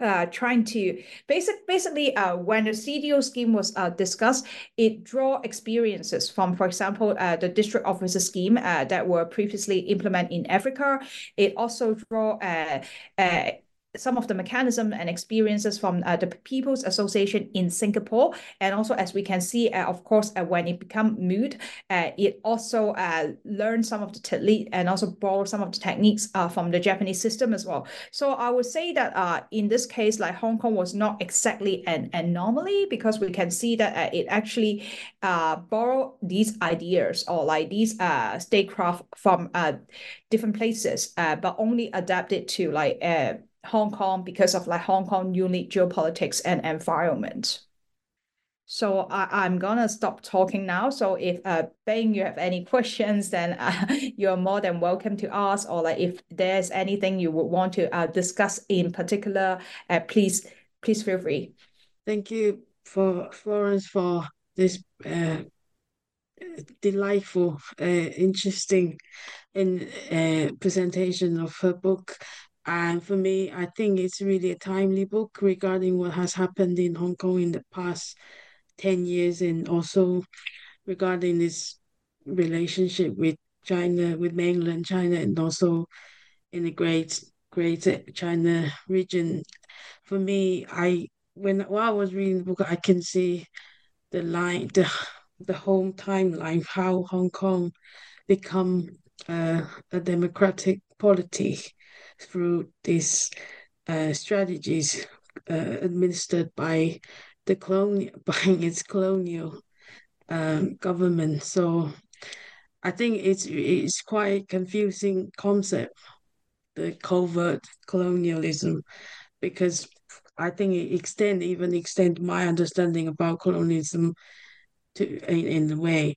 [SPEAKER 2] uh, trying to basic basically uh, when the CDO scheme was uh, discussed, it draw experiences from, for example, uh, the district officer scheme uh, that were previously implemented in Africa. It also draw uh, uh, some of the mechanism and experiences from uh, the People's Association in Singapore. And also, as we can see, uh, of course, uh, when it become mood, uh, it also uh, learned some of the technique and also borrow some of the techniques uh, from the Japanese system as well. So I would say that uh, in this case, like Hong Kong was not exactly an anomaly because we can see that uh, it actually uh, borrow these ideas or like these uh, statecraft from uh, different places, uh, but only adapted to like uh, Hong Kong because of like Hong Kong unique geopolitics and environment. So I, I'm gonna stop talking now. So if uh Bing, you have any questions, then uh, you're more than welcome to ask. Or like if there's anything you would want to uh, discuss in particular, uh, please please feel free.
[SPEAKER 1] Thank you for Florence for this uh, delightful, uh, interesting, in uh, presentation of her book. And for me, I think it's really a timely book regarding what has happened in Hong Kong in the past 10 years and also regarding this relationship with China, with mainland China, and also in the great, great China region. For me, I when while I was reading the book, I can see the line, the the whole timeline, how Hong Kong become uh, a democratic polity through these uh, strategies uh, administered by the colonial by its colonial um, government. So I think it's it's quite confusing concept, the covert colonialism, because I think it extend even extend my understanding about colonialism to in, in a way.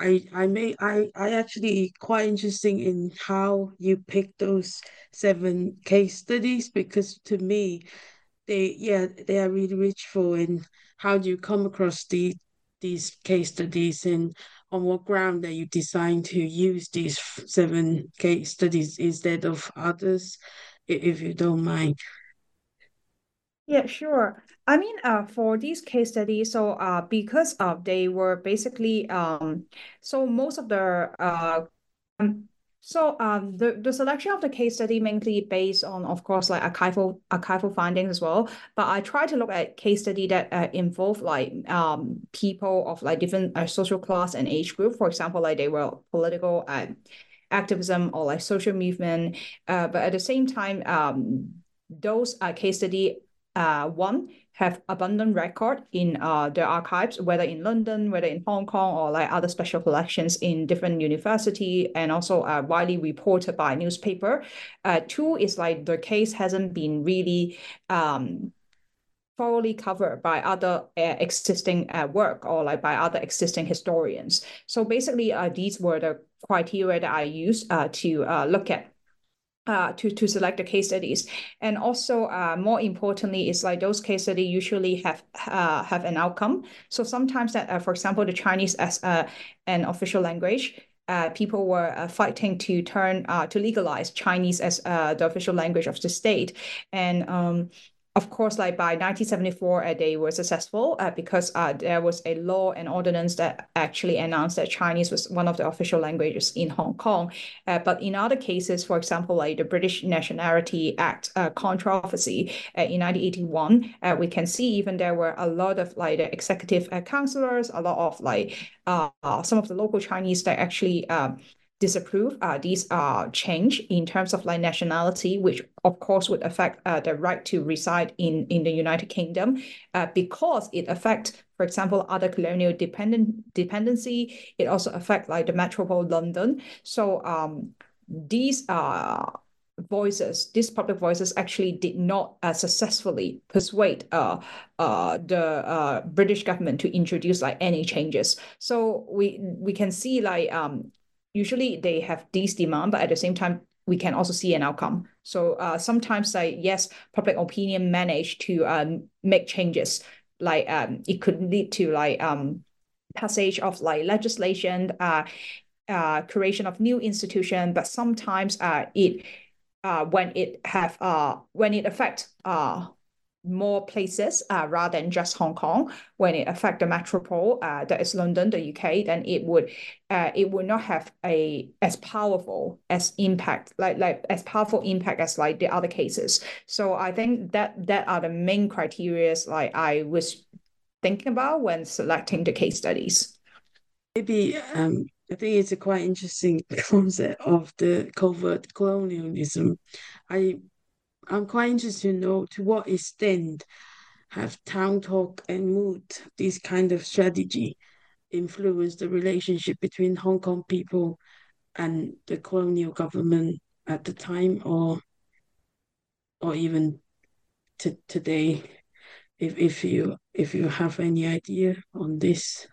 [SPEAKER 1] I I may I I actually quite interesting in how you pick those seven case studies because to me they yeah they are really rich for in how do you come across the these case studies and on what ground that you decide to use these seven case studies instead of others if you don't mind
[SPEAKER 2] yeah, sure. I mean, uh, for these case studies, so uh, because uh, they were basically um, so most of the uh, um, so um, the the selection of the case study mainly based on, of course, like archival archival findings as well. But I try to look at case study that uh, involve like um people of like different uh, social class and age group. For example, like they were political activism or like social movement. Uh, but at the same time, um, those uh, case study uh, one have abundant record in uh, the archives, whether in London, whether in Hong Kong, or like other special collections in different university, and also uh, widely reported by newspaper. Uh, two is like the case hasn't been really um, thoroughly covered by other uh, existing uh, work or like by other existing historians. So basically, uh, these were the criteria that I used uh, to uh, look at uh, to to select the case studies, and also uh, more importantly, is like those case studies usually have uh, have an outcome. So sometimes that, uh, for example, the Chinese as uh, an official language, uh, people were uh, fighting to turn uh, to legalize Chinese as uh, the official language of the state, and um, of course, like by 1974, uh, they were successful uh, because uh, there was a law and ordinance that actually announced that Chinese was one of the official languages in Hong Kong. Uh, but in other cases, for example, like the British Nationality Act uh, controversy uh, in 1981, we can see even there were a lot of like the executive councillors, a lot of like some of the local Chinese that actually um, disapprove uh, these uh, change in terms of like nationality, which of course would affect uh, the right to reside in, in the United Kingdom uh, because it affects, for example, other colonial dependent dependency. It also affects like the metropole London. So um, these are voices, these public voices actually did not uh, successfully persuade uh, uh, the uh, British government to introduce like any changes. So we we can see like um, usually they have these demand, but at the same time, we can also see an outcome. So uh, sometimes, like yes, public opinion manage to um, make changes. Like um, it could lead to like um, passage of like legislation, uh, uh, creation of new institution. But sometimes, uh, it uh, when it have uh, when it affect uh more places uh, rather than just Hong Kong. When it affect the metropole, uh, that is London, the UK, then it would uh, it would not have a as powerful as impact like like as powerful impact as like the other cases. So I think that that are the main criterias like I was thinking about when selecting the case studies.
[SPEAKER 1] Maybe um, I think it's a quite interesting concept of the covert colonialism. I I'm quite interested to know to what extent have town talk and mood, this kind of strategy, influenced the relationship between Hong Kong people and the colonial government at the time, or or even to today, if if you if you have any idea on this.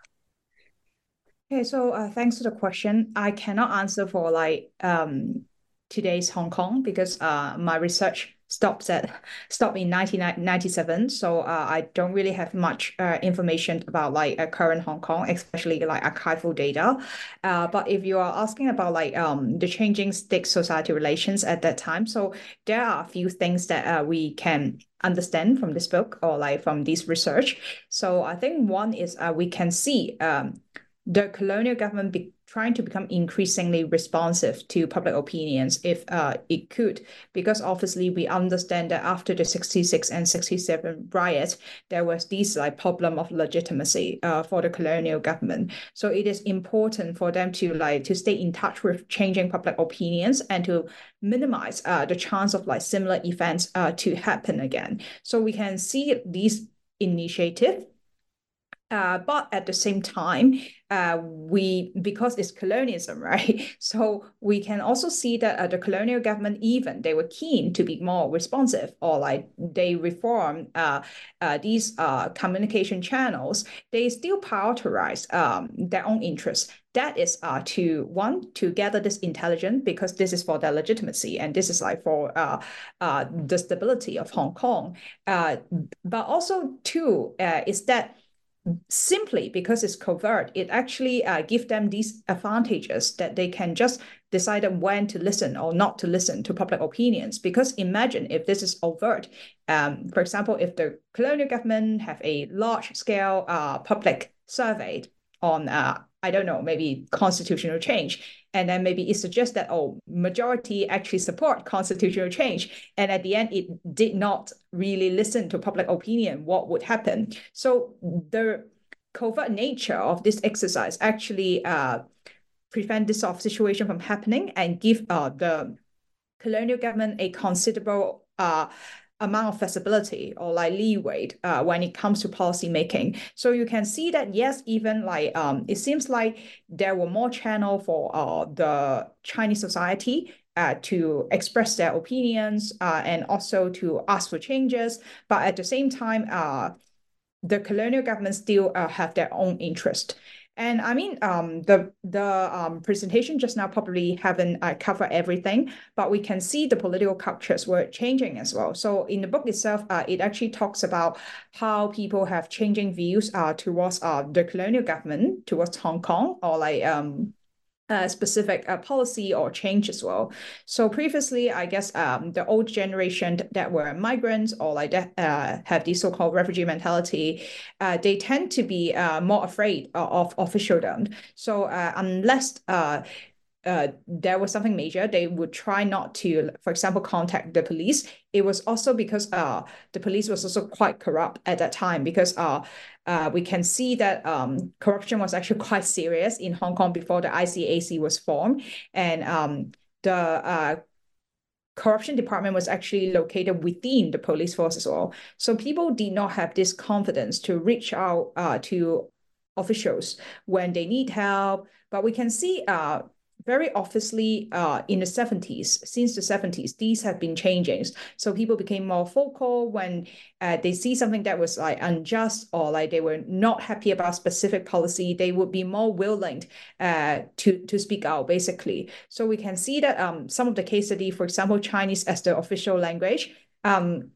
[SPEAKER 2] Okay, so uh, thanks for the question. I cannot answer for like um today's Hong Kong because uh my research stops at stopped in 1997 so uh, i don't really have much uh, information about like uh, current hong kong especially like archival data. Uh, but if you are asking about like um the changing state society relations at that time so there are a few things that uh, we can understand from this book or like from this research. So i think one is uh, we can see um the colonial government be trying to become increasingly responsive to public opinions if uh, it could, because obviously we understand that after the 66 and 67 riots, there was this like problem of legitimacy uh, for the colonial government. So it is important for them to like to stay in touch with changing public opinions and to minimize uh, the chance of like similar events uh, to happen again. So we can see these initiative uh, but at the same time, uh, we because it's colonialism, right? So we can also see that uh, the colonial government, even they were keen to be more responsive, or like they reform uh, uh, these uh, communication channels. They still prioritize um, their own interests. That is to one to gather this intelligence because this is for their legitimacy and this is like for the stability of Hong Kong. But also two is that simply because it's covert, it actually uh, gives them these advantages that they can just decide when to listen or not to listen to public opinions. Because imagine if this is overt, um, for example, if the colonial government have a large scale uh, public survey on uh, I don't know, maybe constitutional change. And then maybe it suggests that, oh, majority actually support constitutional change. And at the end, it did not really listen to public opinion, what would happen. So the covert nature of this exercise actually uh, prevent this sort of situation from happening and give uh, the colonial government a considerable uh, amount of flexibility or like leeway uh, when it comes to policy making. So you can see that yes, even like um, it seems like there were more channel for uh, the Chinese society uh, to express their opinions uh, and also to ask for changes. But at the same time, uh, the colonial government still uh, have their own interest. And I mean, um, the the um, presentation just now probably haven't uh, covered everything, but we can see the political cultures were changing as well. So in the book itself, uh, it actually talks about how people have changing views uh, towards uh, the colonial government, towards Hong Kong, or like um, uh, specific uh, policy or change as well. So previously, I guess um, the old generation that were migrants or like that uh, have the so-called refugee mentality, uh, they tend to be uh, more afraid of, of officialdom. So uh, unless uh, there was something major, they would try not to, for example, contact the police. It was also because uh, the police was also quite corrupt at that time because uh, uh, we can see that um, corruption was actually quite serious in Hong Kong before the ICAC was formed. And um, the uh, corruption department was actually located within the police force as well. So people did not have this confidence to reach out uh, to officials when they need help. But we can see uh, very obviously uh, in the 70s, since the 70s, these have been changing. So people became more vocal when uh, they see something that was like unjust or like they were not happy about specific policy, they would be more willing uh, to, to speak out, basically. So we can see that um, some of the case study, for example, Chinese as the official language, um,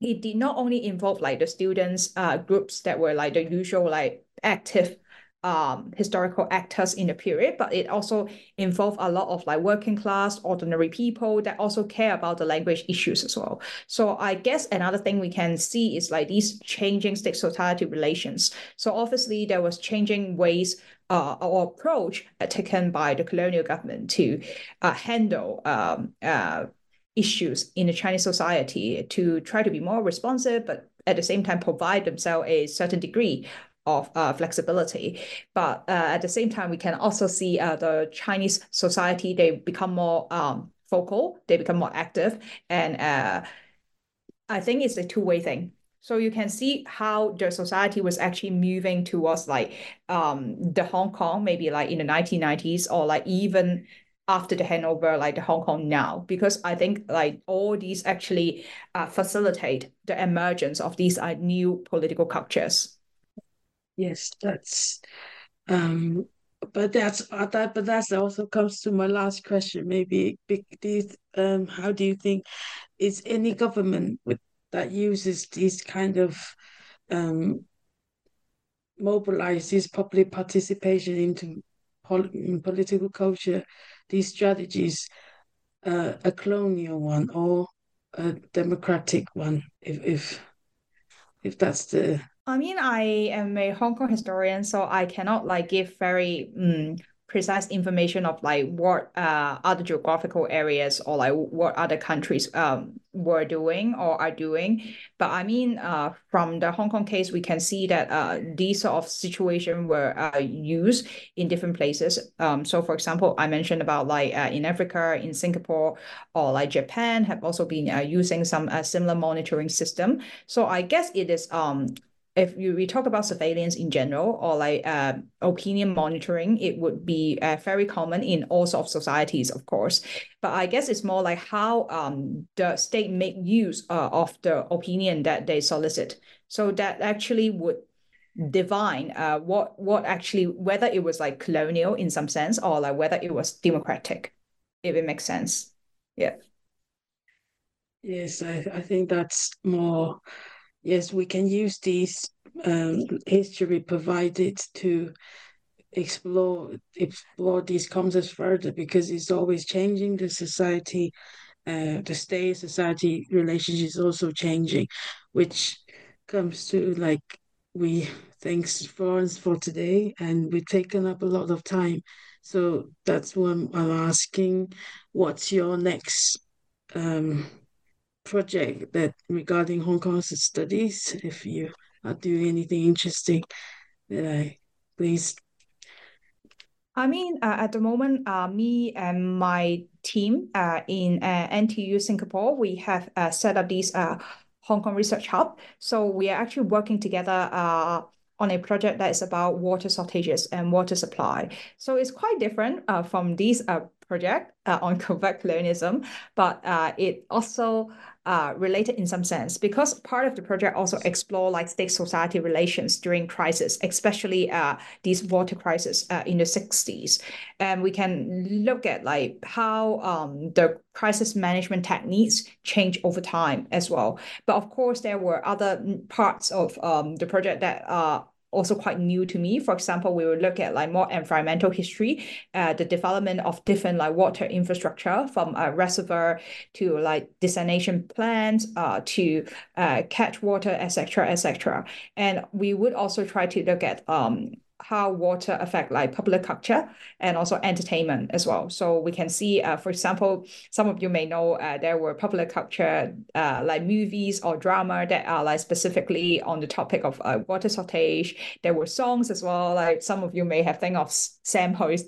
[SPEAKER 2] it did not only involve like the students uh, groups that were like the usual like active um, historical actors in the period, but it also involved a lot of like working class, ordinary people that also care about the language issues as well. So I guess another thing we can see is like these changing state society relations. So obviously there was changing ways uh, or approach uh, taken by the colonial government to uh, handle um, uh, issues in the Chinese society to try to be more responsive, but at the same time provide themselves a certain degree of uh, flexibility. But uh, at the same time, we can also see uh, the Chinese society, they become more um, vocal, they become more active. And uh, I think it's a two-way thing. So you can see how the society was actually moving towards like um, the Hong Kong, maybe like in the 1990s or like even after the handover, like the Hong Kong now, because I think like all these actually uh, facilitate the emergence of these uh, new political cultures.
[SPEAKER 1] Yes, that's um but that's that but that's also comes to my last question maybe do you, um how do you think is any government with that uses these kind of um mobilizes public participation into pol political culture these strategies uh, a colonial one or a democratic one if if if that's the
[SPEAKER 2] I mean, I am a Hong Kong historian, so I cannot like give very um, precise information of like what uh, other geographical areas or like what other countries um, were doing or are doing. But I mean, uh, from the Hong Kong case, we can see that uh, these sort of situation were uh, used in different places. Um, so for example, I mentioned about like uh, in Africa, in Singapore, or like Japan have also been uh, using some uh, similar monitoring system. So I guess it is um if you, we talk about surveillance in general or like uh, opinion monitoring, it would be uh, very common in all sorts of societies, of course. But I guess it's more like how um, the state make use uh, of the opinion that they solicit. So that actually would divine uh, what what actually whether it was like colonial in some sense or like whether it was democratic, if it makes sense. Yeah.
[SPEAKER 1] Yes, I, I think that's more yes, we can use this um, history provided to explore explore these concepts further because it's always changing. The society, uh, the state society relationship is also changing, which comes to like we thanks Florence for today, and we've taken up a lot of time. So that's what I'm, I'm asking. What's your next? Um, project that regarding Hong Kong's studies. If you are doing anything interesting, that I please.
[SPEAKER 2] I mean, uh, at the moment, uh, me and my team uh, in uh, NTU Singapore, we have uh, set up this uh, Hong Kong Research Hub. So we are actually working together on a project that is about water shortages and water supply. So it's quite different uh, from these uh, project uh, on covert colonialism, but it also uh, related in some sense because part of the project also explore like state society relations during crisis, especially uh, these water crisis uh, in the 60s. And we can look at like how um, the crisis management techniques change over time as well. But of course, there were other parts of um, the project that are also quite new to me. For example, we will look at like more environmental history, uh, the development of different like water infrastructure from a reservoir to like desalination plants, uh, to uh, catch water, etc., etc. And we would also try to look at um how water affect like popular culture and also entertainment as well. So we can see, uh, for example, some of you may know uh, there were popular culture uh, like movies or drama that are like specifically on the topic of uh, water shortage. There were songs as well. Like some of you may have think of Sam Hui's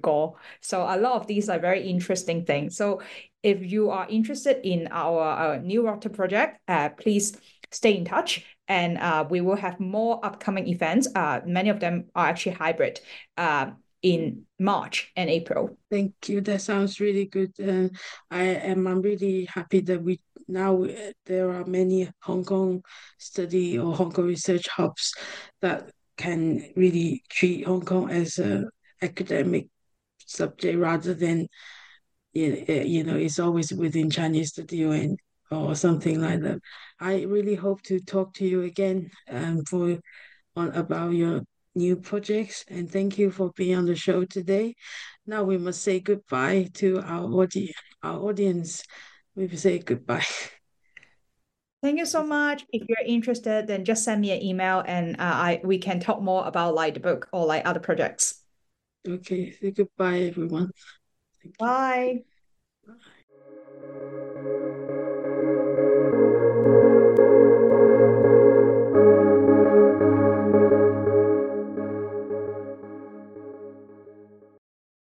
[SPEAKER 2] go So a lot of these are very interesting things. So if you are interested in our, our new water project, uh, please stay in touch and uh, we will have more upcoming events. Uh, many of them are actually hybrid uh, in March and April.
[SPEAKER 1] Thank you. That sounds really good. Uh, I am I'm really happy that we now uh, there are many Hong Kong study or Hong Kong research hubs that can really treat Hong Kong as a academic subject rather than you know it's always within Chinese study and or something like that. I really hope to talk to you again um, for on about your new projects and thank you for being on the show today. Now we must say goodbye to our audi- our audience. We will say goodbye.
[SPEAKER 2] Thank you so much. If you're interested, then just send me an email and uh, I we can talk more about like the book or like other projects.
[SPEAKER 1] Okay, say goodbye, everyone.
[SPEAKER 2] Bye. Bye.